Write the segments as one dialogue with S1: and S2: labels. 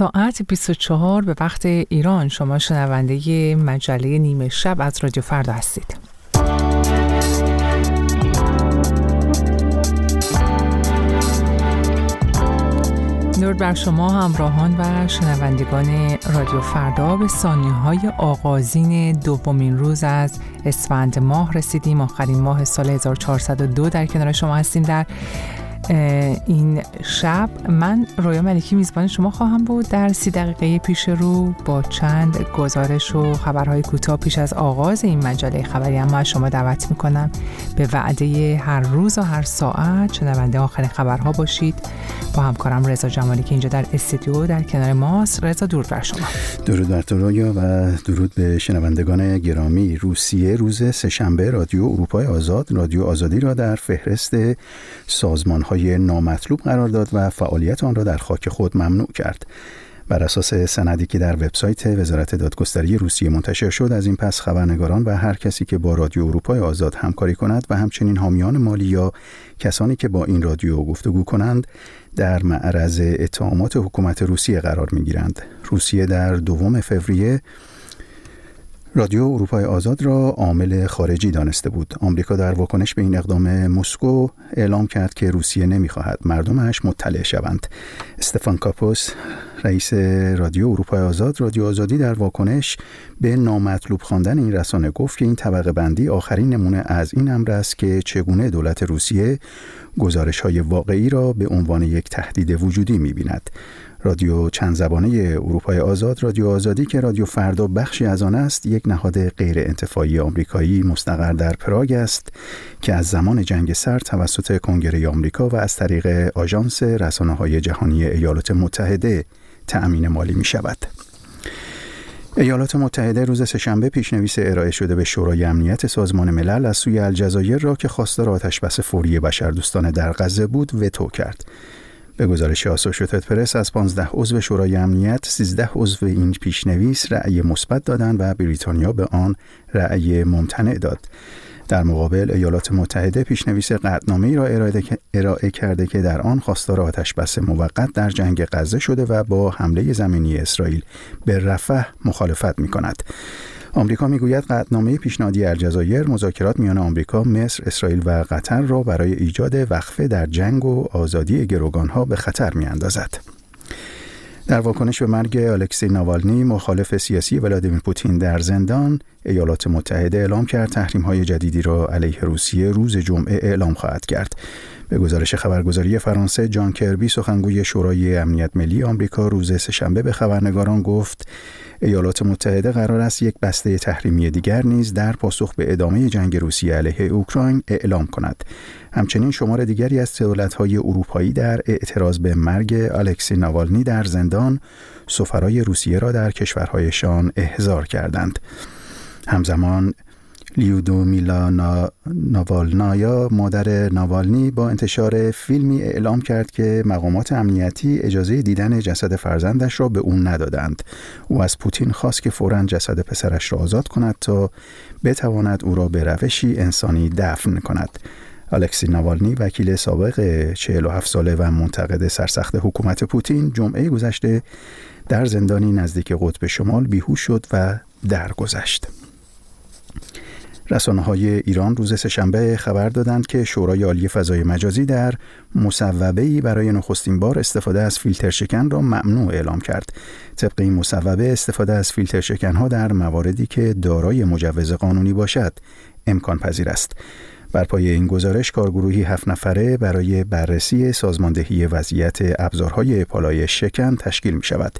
S1: ساعت 24 به وقت ایران. شما شنونده مجله نیمه شب از رادیو فردا هستید. درود بر شما همراهان و شنوندگان رادیو فردا. به ثانیه های آغازین دومین روز از اسفند ماه رسیدیم. آخرین ماه سال 1402 در کنار شما هستیم در این شب من رویا ملکی میزبان شما خواهم بود. در سی دقیقه پیش رو با چند گزارش و خبرهای کوتاه پیش از آغاز این مجله خبری اما از شما دعوت می‌کنم. به وعده هر روز و هر ساعت شنونده آخر خبرها باشید. با همکارم رضا جمالی که اینجا در استودیو در کنار ماست. رضا درود بر شما.
S2: درود بر تو رویا و درود به شنوندگان گرامی. روسیه روز سهشنبه رادیو اروپای آزاد. رادیو آزادی را در فهرست سازمان های نامطلوب قرار داد و فعالیت آن را در خاک خود ممنوع کرد. بر اساس سندی که در وبسایت وزارت دادگستری روسیه منتشر شد از این پس خبرنگاران و هر کسی که با رادیو اروپای آزاد همکاری کند و همچنین حامیان مالی یا کسانی که با این رادیو گفتگو کنند در معرض اتهامات حکومت روسیه قرار می گیرند. روسیه در دوم فوریه رادیو اروپای آزاد را عامل خارجی دانسته بود. آمریکا در واکنش به این اقدام مسکو اعلام کرد که روسیه نمی‌خواهد مردمش مطلع شوند. استفان کاپوس رئیس رادیو اروپای آزاد رادیو آزادی در واکنش به نامطلوب خواندن این رسانه گفت که این طبقه بندی آخرین نمونه از این امر است که چگونه دولت روسیه گزارش های واقعی را به عنوان یک تهدید وجودی می بیند. رادیو چند زبانه اروپای آزاد رادیو آزادی که رادیو فردا بخشی از آن است یک نهاد غیر انتفاعی آمریکایی مستقر در پراگ است که از زمان جنگ سرد توسط کنگره آمریکا و از طریق آژانس رسانه های جهانی ایالات متحده تأمین مالی می شود. ایالات متحده روز سهشنبه پیشنویس ارائه شده به شورای امنیت سازمان ملل از سوی الجزایر را که خواستار آتشبس فوری بشردوستانه در غزه بود وتو کرد. به گزارش آسوشیتد پرس از 15 عضو شورای امنیت 13 عضو این پیشنویس رأی مثبت دادند و بریتانیا به آن رأی ممتنع داد. در مقابل ایالات متحده پیشنویس قطعنامه را ارائه کرده که در آن خواستار آتش بس موقت در جنگ غزه شده و با حمله زمینی اسرائیل به رفح مخالفت می کند. آمریکا می‌گوید قطعنامه پیشنهادی الجزایر مذاکرات میان آمریکا، مصر، اسرائیل و قطر را برای ایجاد وقفه در جنگ و آزادی گروگانها به خطر میاندازد. در واکنش به مرگ الکسی ناوالنی مخالف سیاسی ولادیمیر پوتین در زندان ایالات متحده اعلام کرد تحریم های جدیدی را علیه روسیه روز جمعه اعلام خواهد کرد. به گزارش خبرگزاری فرانسه جان کربی سخنگوی شورای امنیت ملی آمریکا روز سهشنبه به خبرنگاران گفت ایالات متحده قرار است یک بسته تحریمی دیگر نیز در پاسخ به ادامه جنگ روسیه علیه اوکراین اعلام کند. همچنین شمار دیگری از دولت‌های اروپایی در اعتراض به مرگ الکسی ناوالنی در زندان سفرای روسیه را در کشورهایشان احضار کردند. همزمان لیودو میلا ناوالنایا مادر ناوالنی با انتشار فیلمی اعلام کرد که مقامات امنیتی اجازه دیدن جسد فرزندش را به اون ندادند او از پوتین خواست که فورا جسد پسرش را آزاد کند تا بتواند او را به روشی انسانی دفن کند الکسی ناوالنی وکیل سابق 47 ساله و منتقد سرسخت حکومت پوتین جمعه گذشته در زندانی نزدیک قطب شمال بیهوش شد و درگذشت. رسانه های ایران روز سهشنبه خبر دادند که شورای عالی فضای مجازی در مصوبه برای نخستین بار استفاده از فیلتر شکن را ممنوع اعلام کرد. طبق این مصوبه استفاده از فیلتر شکن ها در مواردی که دارای مجوز قانونی باشد امکان پذیر است. بر پای این گزارش کارگروهی هفت نفره برای بررسی سازماندهی وضعیت ابزارهای پالایش شکن تشکیل می شود.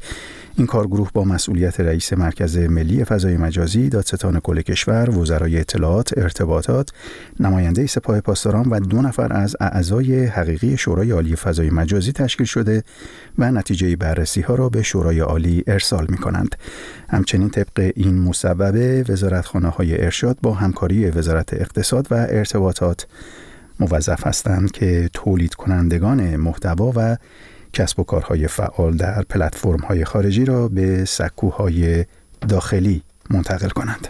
S2: این کارگروه با مسئولیت رئیس مرکز ملی فضای مجازی، دادستان کل کشور، وزرای اطلاعات، ارتباطات، نماینده سپاه پاسداران و دو نفر از اعضای حقیقی شورای عالی فضای مجازی تشکیل شده و نتیجه بررسی ها را به شورای عالی ارسال می کنند. همچنین طبق این مصوبه وزارتخانه های ارشاد با همکاری وزارت اقتصاد و ارتباطات موظف هستند که تولید کنندگان محتوا و کسب و کارهای فعال در پلتفرم های خارجی را به سکوهای داخلی منتقل کنند.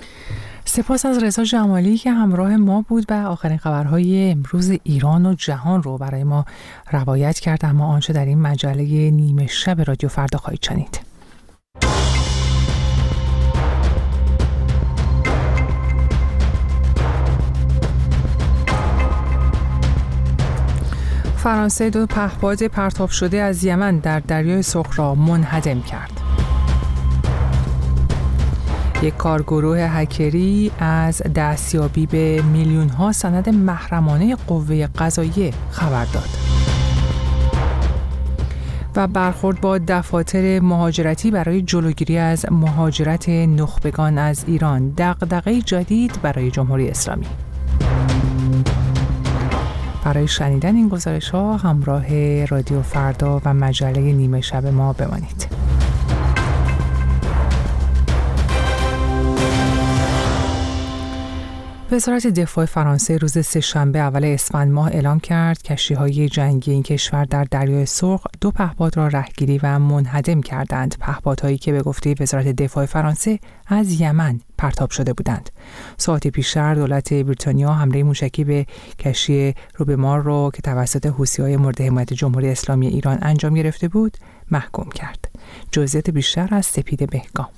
S1: سپاس از رضا جمالی که همراه ما بود و آخرین خبرهای امروز ایران و جهان رو برای ما روایت کرد اما آنچه در این مجله نیمه شب رادیو فردا خواهید شنید فرانسه دو پهپاد پرتاب شده از یمن در دریای سرخ را منهدم کرد. یک کارگروه هکری از دستیابی به میلیون ها سند محرمانه قوه قضاییه خبر داد. و برخورد با دفاتر مهاجرتی برای جلوگیری از مهاجرت نخبگان از ایران دغدغه جدید برای جمهوری اسلامی برای شنیدن این گزارش ها همراه رادیو فردا و مجله نیمه شب ما بمانید. وزارت دفاع فرانسه روز سهشنبه اول اسفند ماه اعلام کرد کشتی های جنگی این کشور در دریای سرخ دو پهپاد را رهگیری و منهدم کردند. پهپادهایی که به گفته وزارت دفاع فرانسه از یمن پرتاب شده بودند. ساعت پیشتر دولت بریتانیا حمله موشکی به کشتی روبمار را که توسط های مورد حمایت جمهوری اسلامی ایران انجام گرفته بود محکوم کرد. جزئیات بیشتر از سپید بهگام.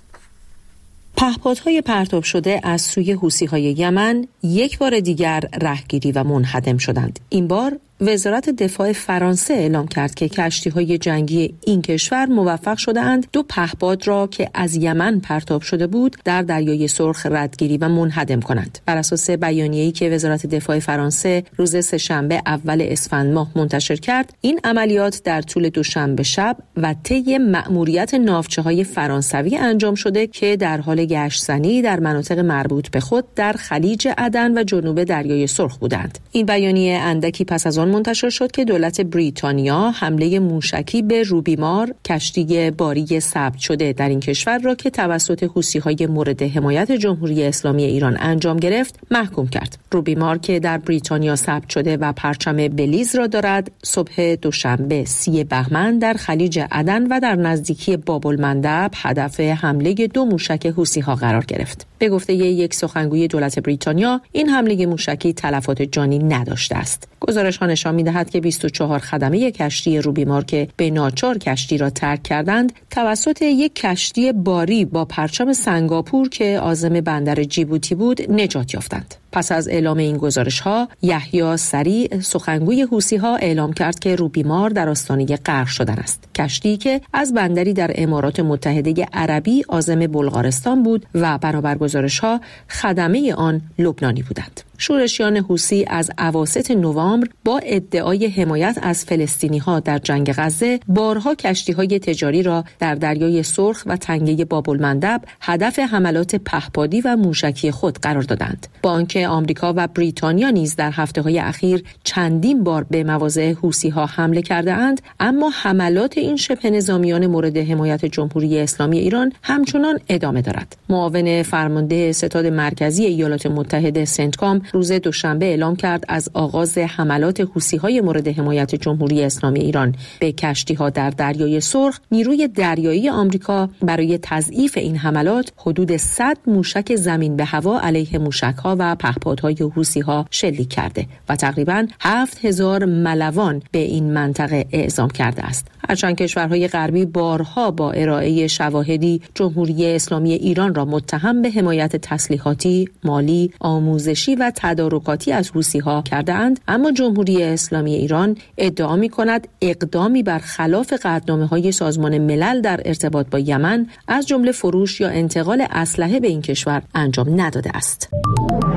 S3: پهپادهای پرتاب شده از سوی حوسی های یمن یک بار دیگر رهگیری و منحدم شدند. این بار وزارت دفاع فرانسه اعلام کرد که کشتی های جنگی این کشور موفق شدهاند. دو پهپاد را که از یمن پرتاب شده بود در دریای سرخ ردگیری و منهدم کنند. بر اساس بیانیه‌ای که وزارت دفاع فرانسه روز سهشنبه اول اسفند ماه منتشر کرد این عملیات در طول دوشنبه شب و طی مأموریت ناوچه های فرانسوی انجام شده که در حال گشتزنی در مناطق مربوط به خود در خلیج عدن و جنوب دریای سرخ بودند. این بیانیه اندکی پس از آن منتشر شد که دولت بریتانیا حمله موشکی به روبیمار کشتی باری ثبت شده در این کشور را که توسط های مورد حمایت جمهوری اسلامی ایران انجام گرفت محکوم کرد. روبیمار که در بریتانیا ثبت شده و پرچم بلیز را دارد صبح دوشنبه سی بهمن در خلیج عدن و در نزدیکی بابل مندب هدف حمله دو موشک حوسی ها قرار گرفت. به گفته یک سخنگوی دولت بریتانیا این حمله موشکی تلفات جانی نداشته است. گزارش ها نشان می دهد که 24 خدمه کشتی روبیمار که به ناچار کشتی را ترک کردند توسط یک کشتی باری با پرچم سنگاپور که آزم بندر جیبوتی بود نجات یافتند. پس از اعلام این گزارش ها یحیی سریع سخنگوی حوسی ها اعلام کرد که روبیمار در آستانه غرق شدن است. کشتی که از بندری در امارات متحده عربی آزم بلغارستان بود و بنابر گزارش ها خدمه آن لبنانی بودند. شورشیان حوسی از اواسط نوامبر با ادعای حمایت از فلسطینی ها در جنگ غزه بارها کشتی های تجاری را در دریای سرخ و تنگه بابل هدف حملات پهپادی و موشکی خود قرار دادند. با آنکه آمریکا و بریتانیا نیز در هفته های اخیر چندین بار به مواضع حوسی ها حمله کرده اند اما حملات این شبه نظامیان مورد حمایت جمهوری اسلامی ایران همچنان ادامه دارد. معاون فرمانده ستاد مرکزی ایالات متحده سنتکام روز دوشنبه اعلام کرد از آغاز حملات حوسی های مورد حمایت جمهوری اسلامی ایران. به کشتی ها در دریای سرخ نیروی دریایی آمریکا برای تضعیف این حملات حدود 100 موشک زمین به هوا علیه موشک ها و پهپادهای حوسی ها شلیک کرده و تقریبا 7000 ملوان به این منطقه اعزام کرده است هرچند کشورهای غربی بارها با ارائه شواهدی جمهوری اسلامی ایران را متهم به حمایت تسلیحاتی، مالی، آموزشی و تدارکاتی از حوسی ها کرده اند اما جمهوری اسلامی ایران ادعا می کند اقدامی بر خلاف قدنامه های سازمان ملل در ارتباط با یمن از جمله فروش یا انتقال اسلحه به این کشور انجام نداده است.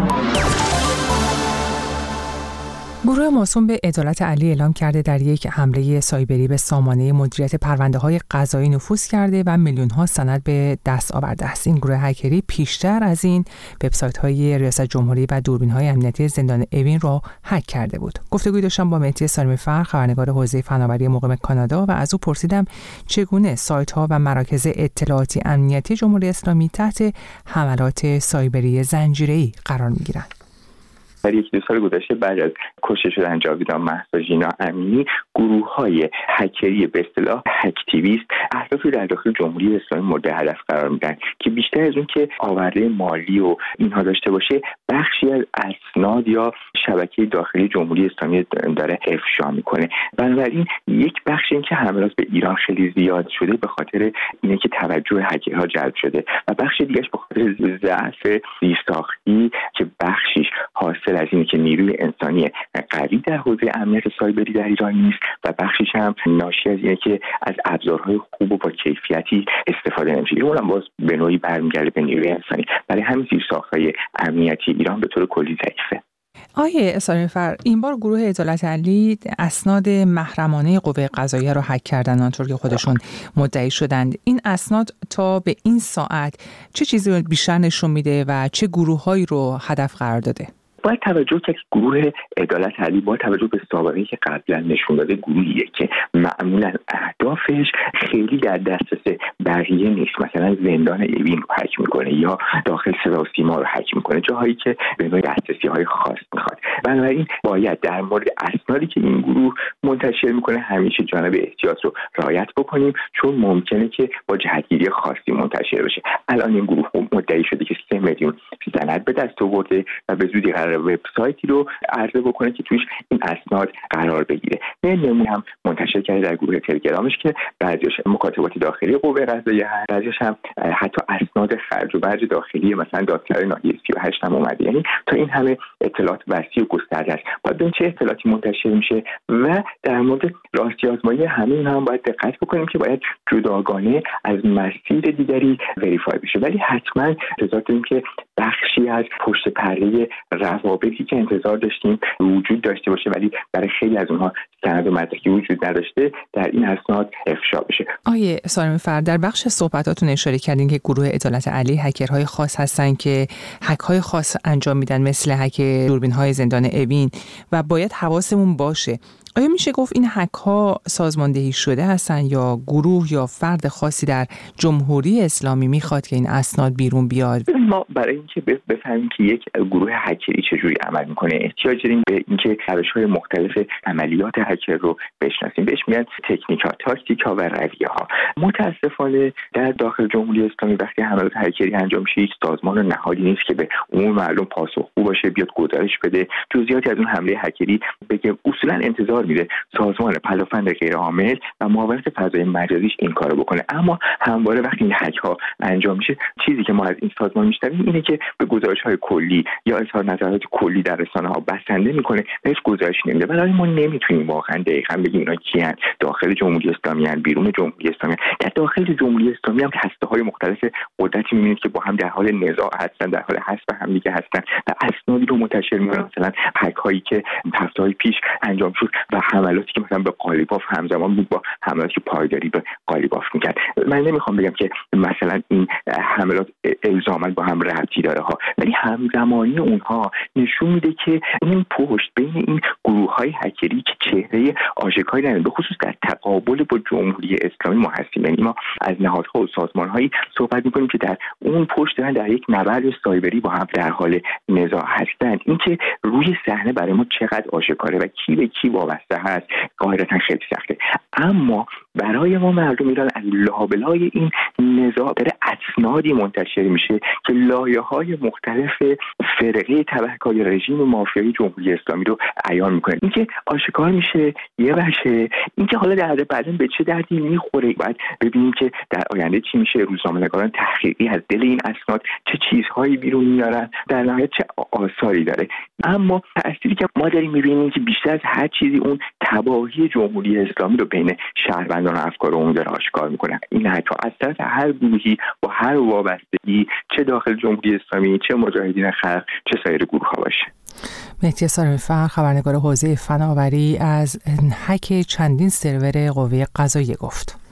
S3: Thank you.
S1: گروه موسوم به عدالت علی اعلام کرده در یک حمله سایبری به سامانه مدیریت پرونده های قضایی نفوذ کرده و میلیون ها سند به دست آورده است. این گروه هکری پیشتر از این وبسایت های ریاست جمهوری و دوربین های امنیتی زندان اوین را هک کرده بود. گفتگوی داشتم با مهدی سالمی فر خبرنگار حوزه فناوری مقیم کانادا و از او پرسیدم چگونه سایت ها و مراکز اطلاعاتی امنیتی جمهوری اسلامی تحت حملات سایبری زنجیره‌ای قرار می‌گیرند.
S4: در یک دو سال گذشته بعد از کشته شدن جاویدان مهسا ژینا امینی گروه های هکری به اصطلاح هکتیویست اهدافی در داخل جمهوری اسلامی مورد هدف قرار میدن که بیشتر از اون که آورده مالی و اینها داشته باشه بخشی از اسناد یا شبکه داخلی جمهوری اسلامی داره افشا می‌کنه. بنابراین یک بخش این که حملات به ایران خیلی زیاد شده به خاطر اینه که توجه هکرها جلب شده و بخش دیگهش به خاطر ضعف زیرساختی که بخشیش حاصل از اینه که نیروی انسانی قوی در حوزه امنیت سایبری در ایران نیست و بخشیش هم ناشی از اینه که از ابزارهای خوب و با کیفیتی استفاده نمیشه. اونم باز به نوعی برمیگرده به نیروی انسانی. برای همین زیرساختهای امنیتی ایران به طور کلی ضعیفه.
S1: آیه اسلامی فر این بار گروه ادالت علی اسناد محرمانه قوه قضاییه رو حک کردن آنطور که خودشون مدعی شدند. این اسناد تا به این ساعت چه چیزی بیشتر نشون میده و چه گروههایی رو هدف قرار داده؟
S4: باید توجه کرد گروه عدالت علی با توجه به سابقه که قبلا نشون داده گروهیه که معمولا اهدافش خیلی در دسترس بقیه نیست. مثلا زندان اوین رو حک می‌کنه یا داخل صدا و سیما رو حک می‌کنه جاهایی که به نوع دسترسی های خاص می‌خواد. بنابراین باید در مورد اسنادی که این گروه منتشر می‌کنه همیشه جانب احتیاط رو رعایت بکنیم چون ممکنه که با جهتگیری خاصی منتشر بشه. الان این گروه مدعی شده که سه میلیون سند به دست آورده و به زودی قرار وبسایتی رو عرضه بکنه که توش این اسناد قرار بگیره. نمونه هم منتشر کرده در گروه تلگرامش که بعضیش مکاتبات داخلی قوه قضاییه بعضیش هم حتی اسناد خرج و برج داخلی مثلا دادسرای ناحیه 38 هم اومده. یعنی تا این همه اطلاعات وسیع و گسترده است. باید ببین چه اطلاعاتی منتشر میشه و در مورد راستی آزمایی همه این هم باید دقت بکنیم که باید جداگانه از مسیر دیگری وریفای بشه. ولی حتما انتظار داریم که بخشی از پشت پرده روابطی که انتظار داشتیم وجود داشته باشه ولی برای خیلی از اونها سند و مدرکی وجود نداشته در این اسناد افشا بشه.
S1: آیه سالم فر در بخش صحبتاتون اشاره کردین که گروه عدالت علی هکرهای خاص هستن که هک های خاص انجام میدن مثل هک دوربین های زندان اوین و باید حواسمون باشه. آیا میشه گفت این حک ها سازماندهی شده هستن یا گروه یا فرد خاصی در جمهوری اسلامی می‌خواد که این اسناد بیرون بیاد؟
S4: ما برای اینکه بفهمیم که یک گروه هکری چجوری عمل می‌کنه احتیاج داریم به اینکه روش های مختلف عملیات هکر رو بشناسیم. بهش میگن تکنیک ها تاکتیک ها و رویه ها متاسفانه در داخل جمهوری اسلامی وقتی حملات هکری انجام میشه یک سازمان و نهادی نیست که به عموم مردم پاسخگو باشه بیاد گزارش بده. جزئیاتی از اون حمله هکری بگه. اصولا انتظار میره سازمان پدافند غیرعامل و معاونت فضای مجازیش این کارو بکنه. اما همواره وقتی این هک ها انجام میشه چیزی که ما از این سازمان میشنویم اینه که به گزارش های کلی یا اظهار نظرات کلی در رسانه ها بسنده می‌کنه بهش گزارش نمیده. ما نمی‌تونیم واقعا دقیقا بگیم اینا کیان. داخل جمهوری اسلامی هن بیرون جمهوری اسلامی در داخل جمهوری اسلامی هم هسته های مختلف قدرتی می‌بینید که با هم در حال نزاع هستن در حال حذف هم دیگه هستن و اسنادی رو منتشر می‌کنن. مثلا هک هایی که هفته های پیش انجام شد حملاتی که مثلا به قالیباف همزمان بود با حملاتی که پایداری به قالیباف می‌کرد. من نمی‌خوام بگم که مثلا این حملات الزاما با هم ربطی داره ها ولی همزمانی اونها نشون میده که این پشت بین این گروه های هکری که چهره آشکاری ندارن به خصوص در تقابل با جمهوری اسلامی ما هستیم. یعنی ما از نهادها و سازمان هایی صحبت می‌کنیم که در اون پشت دارن در یک نبرد سایبری با هم در حال نزاع هستند. اینکه روی صحنه برای ما چقدر آشکاره و کی به کی وابسته هست قاعدتا خیلی سخته. اما برای ما مردم ایران از لابلای این نزاع داره اسنادی منتشر میشه که لایه های مختلف فرقه تبهکاری رژیم مافیایی جمهوری اسلامی رو عیان می‌کنه. اینکه آشکار میشه یه بشه اینکه حالا در بعدا به چه دردی می‌خوره؟ باید ببینیم که در آینده چی میشه. روزنامه‌نگاران تحقیقی از دل این اسناد چه چیزهایی بیرون میارن در نهایت چه آثاری داره؟ اما تأثیری که ما داریم می‌بینیم که بیشتر از هر چیزی اون تباهی جمهوری اسلامی رو بین شهروندان و افکار عمومی داره آشکار می‌کنه. این حتی از طرف هر گروهی با هر وابستگی چه داخل جمهوری اسلامی چه مجاهدین خلق چه سایر گروه ها باشه.
S1: مهدی سالمی فر خبرنگار حوزه فناوری از حک چندین سرور قوه قضاییه گفت.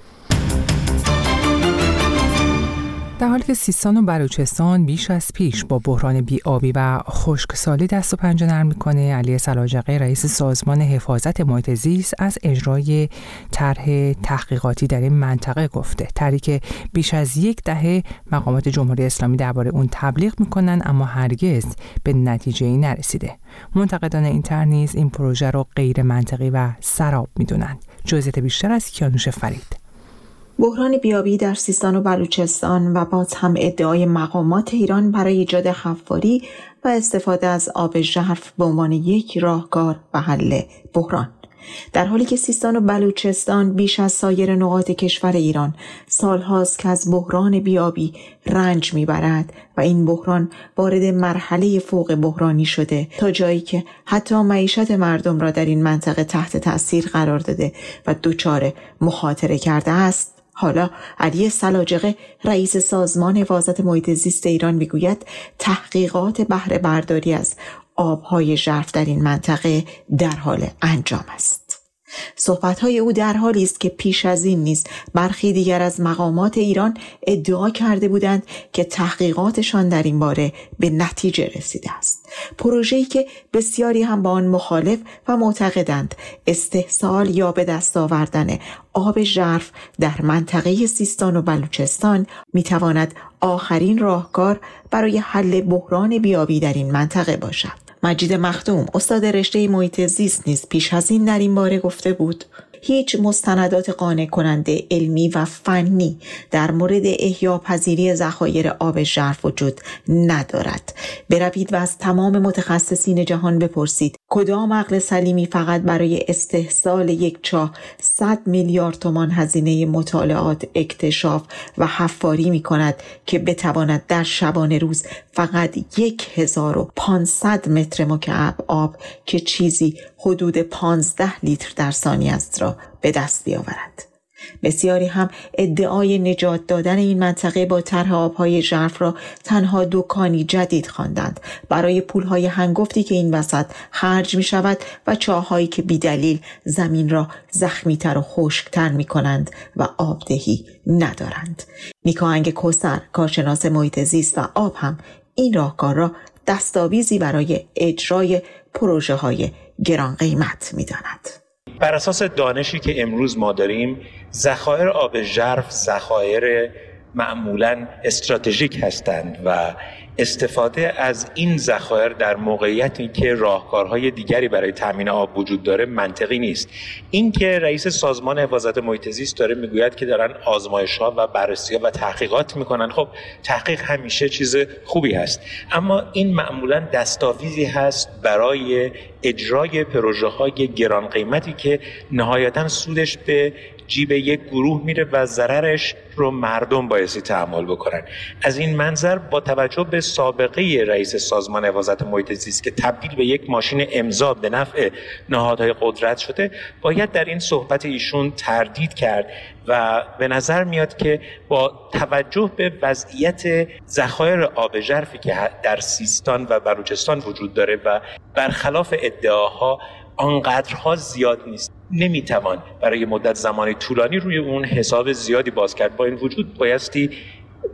S1: حالی که سیستان و بلوچستان بیش از پیش با بحران بیابی و خشکسالی دست و پنجه نرم می‌کنه علی سلاجقه رئیس سازمان حفاظت محیط زیست از اجرای طرح تحقیقاتی در این منطقه گفته. طرحی که بیش از یک دهه مقامات جمهوری اسلامی درباره اون تبلیغ می‌کنن اما هرگز به نتیجه ای نرسیده. منتقدان این طرح نیز این پروژه رو غیر منطقی و سراب می‌دونند. جزئیات بیشتر از کیانوش فرید.
S5: بحران بیابی در سیستان و بلوچستان و باز هم ادعای مقامات ایران برای ایجاد حفاری و استفاده از آب ژرف به عنوان یک راهکار و حل بحران. در حالی که سیستان و بلوچستان بیش از سایر نقاط کشور ایران سالهاست که از بحران بیابی رنج می‌برد و این بحران وارد مرحله فوق بحرانی شده تا جایی که حتی معیشت مردم را در این منطقه تحت تاثیر قرار داده و دچار مخاطره کرده است. حالا علی سلاجقه رئیس سازمان حفاظت محیط زیست ایران می‌گوید تحقیقات بهره برداری از آبهای ژرف در این منطقه در حال انجام است. صحبتهای او در حالی است که پیش از این نیز برخی دیگر از مقامات ایران ادعا کرده بودند که تحقیقاتشان در این باره به نتیجه رسیده است. پروژه‌ای که بسیاری هم با آن مخالف و معتقدند. استحصال یا به دست آوردن آب ژرف در منطقه سیستان و بلوچستان می‌تواند آخرین راهکار برای حل بحران بیابی در این منطقه باشد. مجید مخدوم استاد رشته محیط زیست نیز پیش از این در این باره گفته بود هیچ مستندات قانع کننده علمی و فنی در مورد احیا پذیری ذخایر آب ژرف وجود ندارد. بروید و از تمام متخصصین جهان بپرسید کدام عقل سلیمی فقط برای استحصال یک چاه 100 میلیارد تومان هزینه مطالعات اکتشاف و حفاری می کند که بتواند در شبانه روز فقط 1500 متر مکعب آب که چیزی حدود 15 لیتر در ثانیه است را به دست بیاورد. بسیاری هم ادعای نجات دادن این منطقه با طرح آبهای ژرف را تنها دکانی جدید خواندند برای پولهای هنگفتی که این وسط خرج می شود و چاههایی که بیدلیل زمین را زخمیتر و خشکتر می کنند و آبدهی ندارند نیکاهنگ کوسر کارشناس محیط زیست و آب هم این راهکار را دستاویزی برای اجرای پروژه های گران قیمت می داند.
S6: بر اساس دانشی که امروز ما داریم ذخایر آب ژرف ذخایر معمولا استراتژیک هستند و استفاده از این ذخایر در موقعیتی که راهکارهای دیگری برای تامین آب وجود داره منطقی نیست. اینکه رئیس سازمان حفاظت محیط زیست داره می‌گوید که دارن آزمایش ها و بررسی ها و تحقیقات می‌کنن خب تحقیق همیشه چیز خوبی هست. اما این معمولا دستاویزی هست برای اجرای پروژه های گران قیمتی که نهایتا سودش به جیب یک گروه میره و ضررش رو مردم بایستی تحمل بکنن. از این منظر با توجه به سابقه رئیس سازمان حفاظت محیط زیست که تبدیل به یک ماشین امضا به نفع نهادهای قدرت شده باید در این صحبت ایشون تردید کرد و به نظر میاد که با توجه به وضعیت ذخایر آب ژرفی که در سیستان و بلوچستان وجود داره و برخلاف ادعاها آنقدرها زیاد نیست. نمی‌توان برای مدت زمانی طولانی روی اون حساب زیادی باز کرد. با این وجود بایستی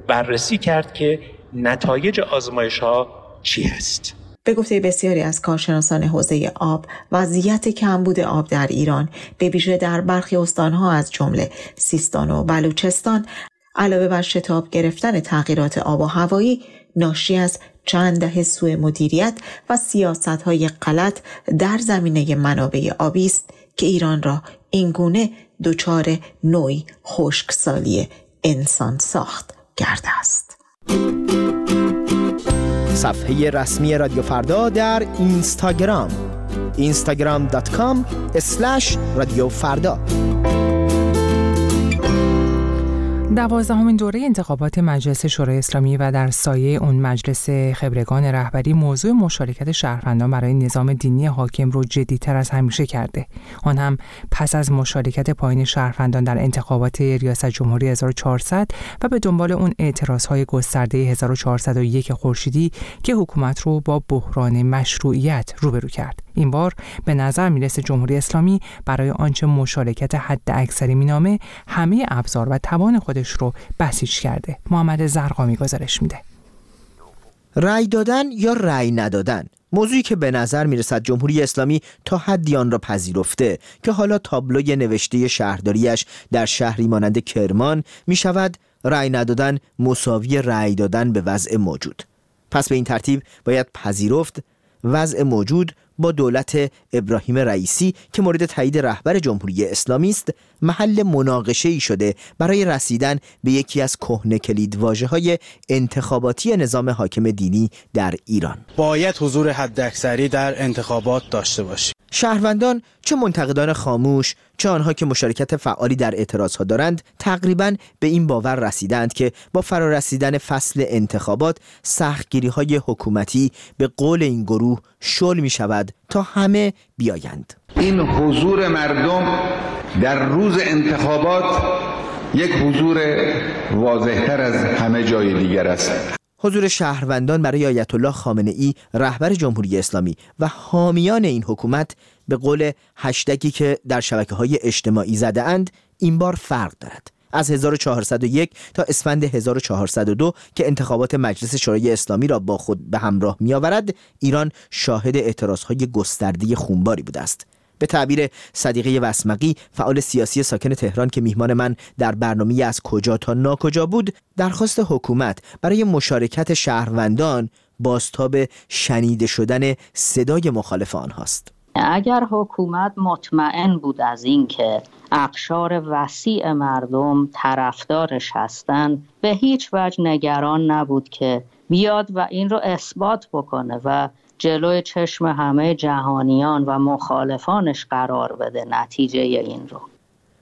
S6: بررسی کرد که نتایج آزمایش ها چی هست.
S5: به گفته بسیاری از کارشناسان حوزه آب وضعیت کمبود آب در ایران. به ویژه در برخی استانها از جمله سیستان و بلوچستان. علاوه بر شتاب گرفتن تغییرات آب و هوایی ناشی از چند دهه سوء مدیریت و سیاست های غلط در زمینه منابع آبی است. که ایران را اینگونه دچار نوعی خشکسالی انسان ساخت کرده است.
S7: صفحه رسمی رادیو فردا در اینستاگرام instagram.com رادیو فردا
S1: دوازدهمین دوره انتخابات مجلس شورای اسلامی و در سایه اون مجلس خبرگان رهبری موضوع مشارکت شهروندان برای نظام دینی حاکم رو جدیتر از همیشه کرده. آن هم پس از مشارکت پایین شهروندان در انتخابات ریاست جمهوری 1400 و به دنبال اون های گسترده 1401 خورشیدی که حکومت رو با بحران مشروعیت روبرو کرد. این بار به نظر می‌رسه جمهوری اسلامی برای آنچه مشارکت حد اکثری مینامه همه ابزار و توان خودش رو بسیج کرده. محمد زرقامی گزارش میده.
S7: رأی دادن یا رأی ندادن؟ موضوعی که به نظر می‌رسد جمهوری اسلامی تا حدی آن را پذیرفته که حالا تابلوی نوشته شهرداریش در شهری مانند کرمان می شود رأی ندادن مساوی رأی دادن به وضع موجود. پس به این ترتیب باید پذیرفت وضع موجود با دولت ابراهیم رئیسی که مورد تایید رهبر جمهوری اسلامی است محل مناقشه ای شده برای رسیدن به یکی از کهنه کلید های انتخاباتی نظام حاکم دینی در ایران.
S8: باید حضور حداکثری در انتخابات داشته باشیم.
S7: شهروندان چه منتقدان خاموش چه آنها که مشارکت فعالی در اعتراضها دارند تقریبا به این باور رسیدند که با فرارسیدن فصل انتخابات سختگیری های حکومتی به قول این گروه شل می شود تا همه بیایند.
S9: این حضور مردم در روز انتخابات یک حضور واضحتر از همه جای دیگر است.
S7: حضور شهروندان برای آیت الله خامنه ای رهبر جمهوری اسلامی و حامیان این حکومت به قول هشتگی که در شبکه های اجتماعی زده اند این بار فرق دارد. از 1401 تا اسفند 1402 که انتخابات مجلس شورای اسلامی را با خود به همراه می آورد ایران شاهد اعتراض های گسترده خونباری بوده است. به تعبیر صدیقه وسمقی فعال سیاسی ساکن تهران که میهمان من در برنامه از کجا تا ناکجا بود درخواست حکومت برای مشارکت شهروندان باستاب شنیده شدن صدای مخالف آنهاست
S10: اگر حکومت مطمئن بود از اینکه اقشار وسیع مردم طرفدارش هستند به هیچ وجه نگران نبود که بیاد و این رو اثبات بکنه و جلوی چشم همه جهانیان و مخالفانش قرار بده نتیجه این رو.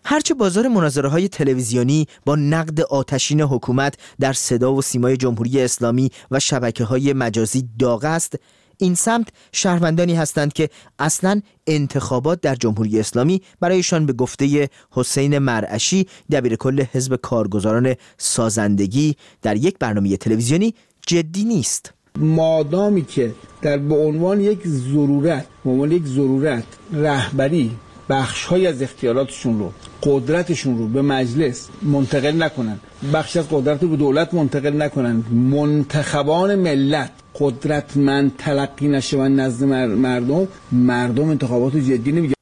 S7: هرچه بازار مناظره های تلویزیونی با نقد آتشین حکومت در صدا و سیمای جمهوری اسلامی و شبکه های مجازی داغ است این سمت شهروندانی هستند که اصلا انتخابات در جمهوری اسلامی برایشان به گفته حسین مرعشی دبیر کل حزب کارگزاران سازندگی در یک برنامه تلویزیونی جدی نیست.
S11: مادامی که در به عنوان یک ضرورت به عنوان یک ضرورت رهبری بخش های از اختیاراتشون رو قدرتشون رو به مجلس منتقل نکنن. بخش از قدرت رو به دولت منتقل نکنن. منتخبان ملت قدرتمند تلقی نشه و نزد مردم مردم انتخابات جدی نمیگه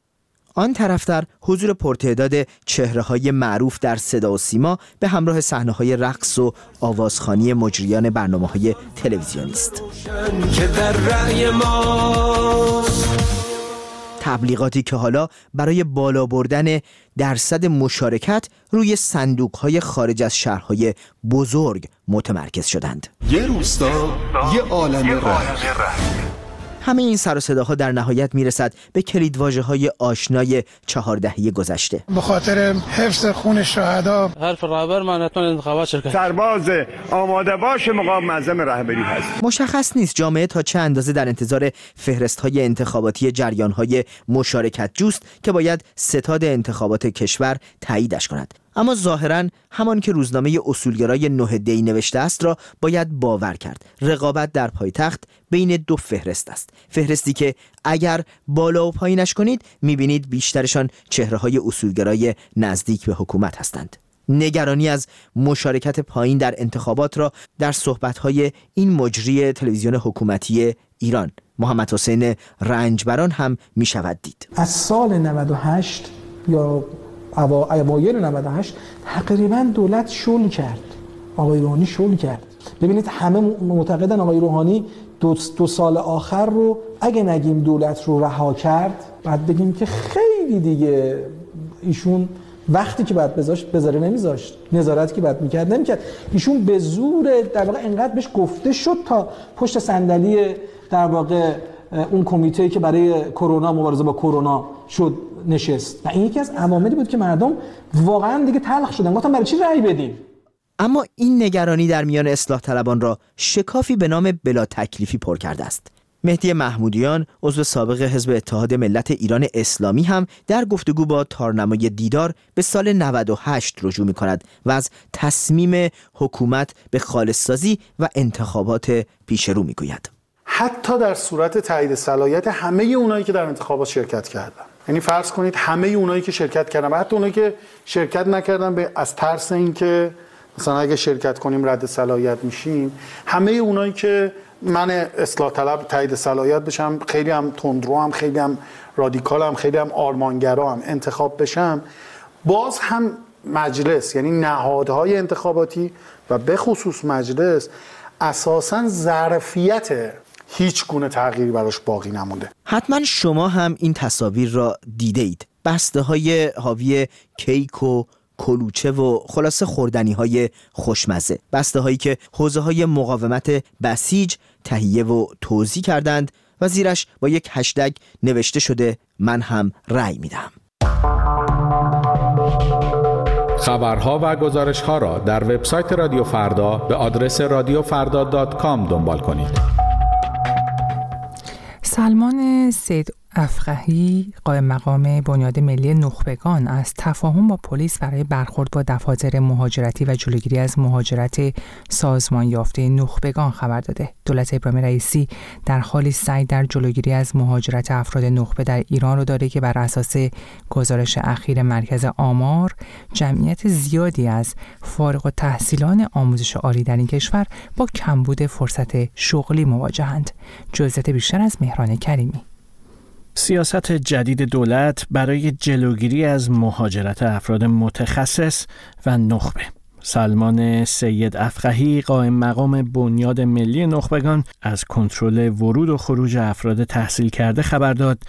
S7: آن طرفتر حضور پرتعداد چهره های معروف در صدا و سیما به همراه صحنه های رقص و آوازخانی مجریان برنامه های تلویزیونی است. تبلیغاتی که حالا برای بالا بردن درصد مشارکت روی صندوق های خارج از شهرهای بزرگ متمرکز شدند.
S12: یه روستا یه عالم ره
S7: همه این سر و صداها در نهایت می‌رسد به کلیدواژه های آشنای چهار دهه گذشته.
S13: به خاطر حفظ خون شهدا
S14: حرف رهبر من انتخابات شرکت
S15: سرباز آماده باش مقام معظم رهبری هست.
S7: مشخص نیست جامعه تا چه اندازه در انتظار فهرست های انتخاباتی جریان های مشارکت جوست که باید ستاد انتخابات کشور تاییدش کند. اما ظاهرا همان که روزنامه اصولگرای نه دی نوشته است را باید باور کرد. رقابت در پایتخت بین دو فهرست است. فهرستی که اگر بالا و پایینش کنید می‌بینید بیشترشان چهره های اصولگرای نزدیک به حکومت هستند. نگرانی از مشارکت پایین در انتخابات را در صحبتهای این مجری تلویزیون حکومتی ایران محمد حسین رنجبران هم می شود دید.
S16: از سال 98 یا اوایل 98 تقریبا دولت شل کرد. آقای روحانی شل کرد. ببینید همه معتقدن آقای روحانی دو, دو سال آخر رو اگه نگیم دولت رو رها کرد بعد بگیم که خیلی دیگه ایشون وقتی که بعد بذاشت بذاره نمیذاشت. نظارت که بعد می‌کرد نمی‌کرد. ایشون به زور در واقع انقدر بهش گفته شد تا پشت صندلی در واقع اون کمیته که برای کرونا مبارزه با کرونا شد نشست. و این یکی از عواملی بود که مردم واقعا دیگه تلخ شدن. گفتن برای چی رأی بدیم
S7: اما این نگرانی در میان اصلاح طلبان را شکافی به نام بلا تکلیفی پر کرده است. مهدی محمودیان عضو سابق حزب اتحاد ملت ایران اسلامی هم در گفتگو با تارنمای دیدار به سال 98 رجوع می کند و از تصمیم حکومت به خالص سازی و انتخابات پیش رو می گوید.
S17: حتی در صورت تایید صلاحیت همه اونایی که در انتخابات شرکت کردن. یعنی فرض کنید همه اونایی که شرکت کردن و حتی اونایی که شرکت نکردن به از ترس اینکه مثلا اگه شرکت کنیم رد صلاحیت میشیم همه اونایی که من اصلاح طلب تایید صلاحیت بشم خیلی هم تندرو هم خیلی هم رادیکال هم خیلی هم آرمانگرا هم انتخاب بشم باز هم مجلس یعنی نهادهای انتخاباتی و به خصوص مجلس اساسا ظرفیت هیچ گونه تغییری براش باقی نمونده.
S7: حتما شما هم این تصاویر را دیده اید بسته های حاوی کیک و کلوچه و خلاصه خوردنی های خوشمزه. بسته هایی که حوزه های مقاومت بسیج تهیه و توضیح کردند و زیرش با یک هشتگ نوشته شده من هم رأی میدم
S18: خبرها و گزارش ها را در وبسایت رادیو فردا به آدرس رادیوفردا.com دنبال کنید.
S1: سلمان سید. افقهی قائم مقام بنیاد ملی نخبگان از تفاهم با پلیس برای برخورد با دفاتر مهاجرتی و جلوگیری از مهاجرت سازمان یافته نخبگان خبر داده. دولت ابراهیم رئیسی در حالی سعی در جلوگیری از مهاجرت افراد نخبه در ایران رو داره که بر اساس گزارش اخیر مرکز آمار جمعیت زیادی از فارغ و تحصیلان آموزش عالی در این کشور با کمبود فرصت شغلی مواجهند جزئیات بیشتر از مهران کریمی.
S19: سیاست جدید دولت برای جلوگیری از مهاجرت افراد متخصص و نخبه. سلمان سید افقهی قائم مقام بنیاد ملی نخبگان از کنترل ورود و خروج افراد تحصیل کرده خبر داد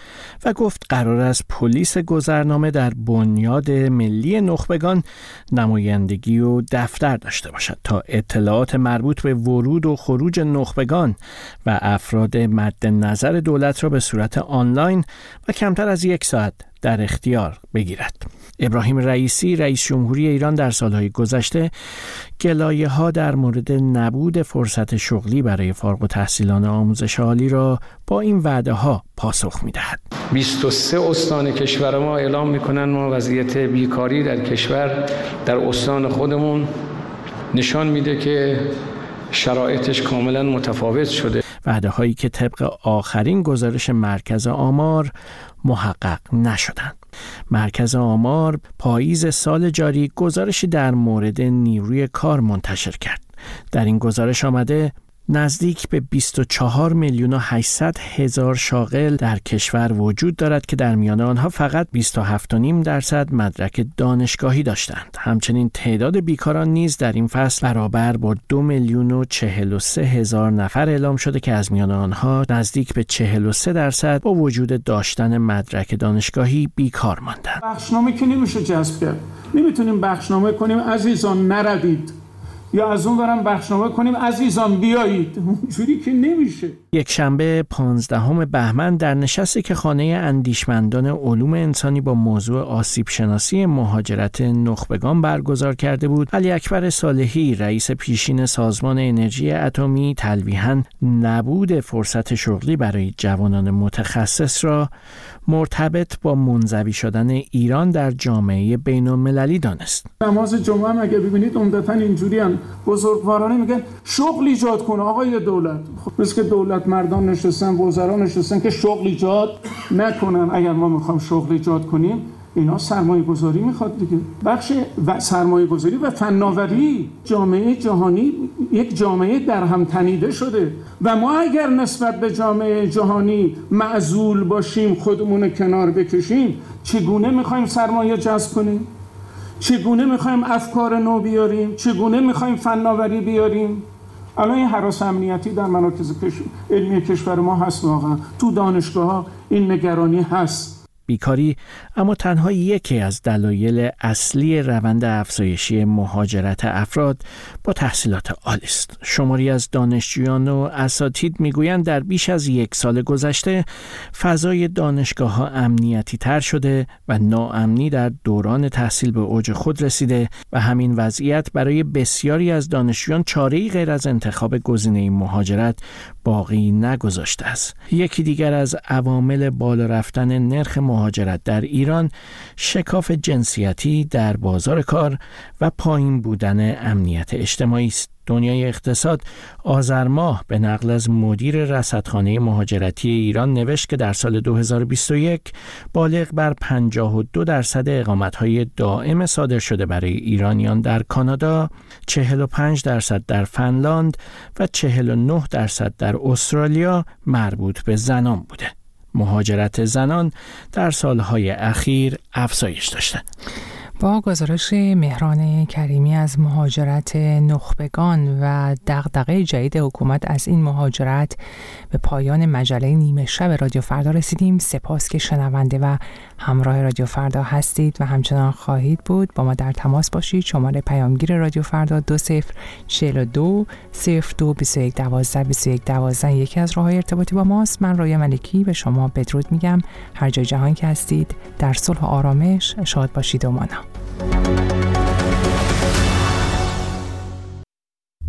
S19: و گفت قرار است پلیس گذرنامه در بنیاد ملی نخبگان نمایندگی و دفتر داشته باشد تا اطلاعات مربوط به ورود و خروج نخبگان و افراد مد نظر دولت را به صورت آنلاین و کمتر از یک ساعت در اختیار بگیرد. ابراهیم رئیسی رئیس جمهوری ایران در سالهای گذشته گلایه ها در مورد نبود فرصت شغلی برای فارغ و تحصیلان آموزش عالی را با این وعده ها پاسخ می دهد.
S20: 23 استان کشور ما اعلام می‌کنن ما وضعیت بیکاری در کشور در استان خودمون نشان میده که شرایطش کاملا متفاوت شده
S19: وعده هایی که طبق آخرین گزارش مرکز آمار محقق نشدند. مرکز آمار پاییز سال جاری گزارشی در مورد نیروی کار منتشر کرد. در این گزارش آمده نزدیک به 24 میلیون و 800 هزار شاغل در کشور وجود دارد که در میان آنها فقط 27.5 درصد مدرک دانشگاهی داشتند. همچنین تعداد بیکاران نیز در این فصل برابر با 2 میلیون و 43 هزار نفر اعلام شده که از میان آنها نزدیک به 43 درصد با وجود داشتن مدرک دانشگاهی بیکار ماندند.
S21: بخشنامه که نمیشه جذب کرد. نمی‌تونیم بخشنامه کنیم عزیزان نروید یا از اون برم بخشنامه کنیم. عزیزان بیایید. اونجوری که نمیشه.
S19: یک شنبه پانزدهم بهمن در نشستی که خانه اندیشمندان علوم انسانی با موضوع آسیب شناسی مهاجرت نخبگان برگزار کرده بود علی اکبر صالحی رئیس پیشین سازمان انرژی اتمی تلویحا نبود فرصت شغلی برای جوانان متخصص را مرتبط با منزوی شدن ایران در جامعه بین المللی دانست.
S21: نماز جمعه هم اگه ببینید عمدتا اینجوری هم بزرگوارانه میگن شغل ایجاد کن آقای دولت خب که دولت مردان نشستن وزرا نشستن که شغل ایجاد نکنن. اگر ما می‌خوام شغل ایجاد کنیم اینا سرمایه گذاری می‌خواد دیگه. بخش و سرمایه گذاری و فناوری جامعه جهانی یک جامعه در هم تنیده شده. و ما اگر نسبت به جامعه جهانی معزول باشیم خودمون کنار بکشیم چگونه می‌خوایم سرمایه جذب کنیم؟ چگونه می‌خوایم افکار نو بیاریم؟ چگونه می‌خوایم فناوری بیاریم؟ الان این حراس امنیتی در مراکز علمی کشور ما هست واقعا. تو دانشگاه ها این نگرانی هست.
S19: بیکاری اما تنها یکی از دلایل اصلی روند افزایشی مهاجرت افراد با تحصیلات عالی است. شماری از دانشجویان و اساتید می‌گویند در بیش از یک سال گذشته فضای دانشگاه ها امنیتی تر شده و ناامنی در دوران تحصیل به اوج خود رسیده و همین وضعیت برای بسیاری از دانشجویان چاره غیر از انتخاب گزینه مهاجرت باقی نگذاشته است. یکی دیگر از عوامل بالا رفتن نرخ در ایران شکاف جنسیتی در بازار کار و پایین بودن امنیت اجتماعی است. دنیای اقتصاد آذر ماه به نقل از مدیر رصدخانه مهاجرتی ایران نوشت که در سال 2021 بالغ بر 52 درصد اقامت‌های دائم صادر شده برای ایرانیان در کانادا، 45 درصد در فنلاند و 49 درصد در استرالیا مربوط به زنان بوده. مهاجرت زنان در سالهای اخیر افزایش داشته.
S1: با گزارش مهران کریمی از مهاجرت نخبگان و دغدغه جدید حکومت از این مهاجرت به پایان مجله نیمه شب رادیو فردا رسیدیم. سپاس که شنونده و همراه رادیو فردا هستید و همچنان خواهید بود. با ما در تماس باشید. شماره پیامگیر رادیو فردا دو صفر چهل دو صفر دو بیس یک دوازده بیس یک دوازده. یکی از راه ارتباطی با ماست. من رای ملکی به شما بدرود میگم. هر جای جهان که هستید در صلح و آرامش شاد باشید و مانا Thank you.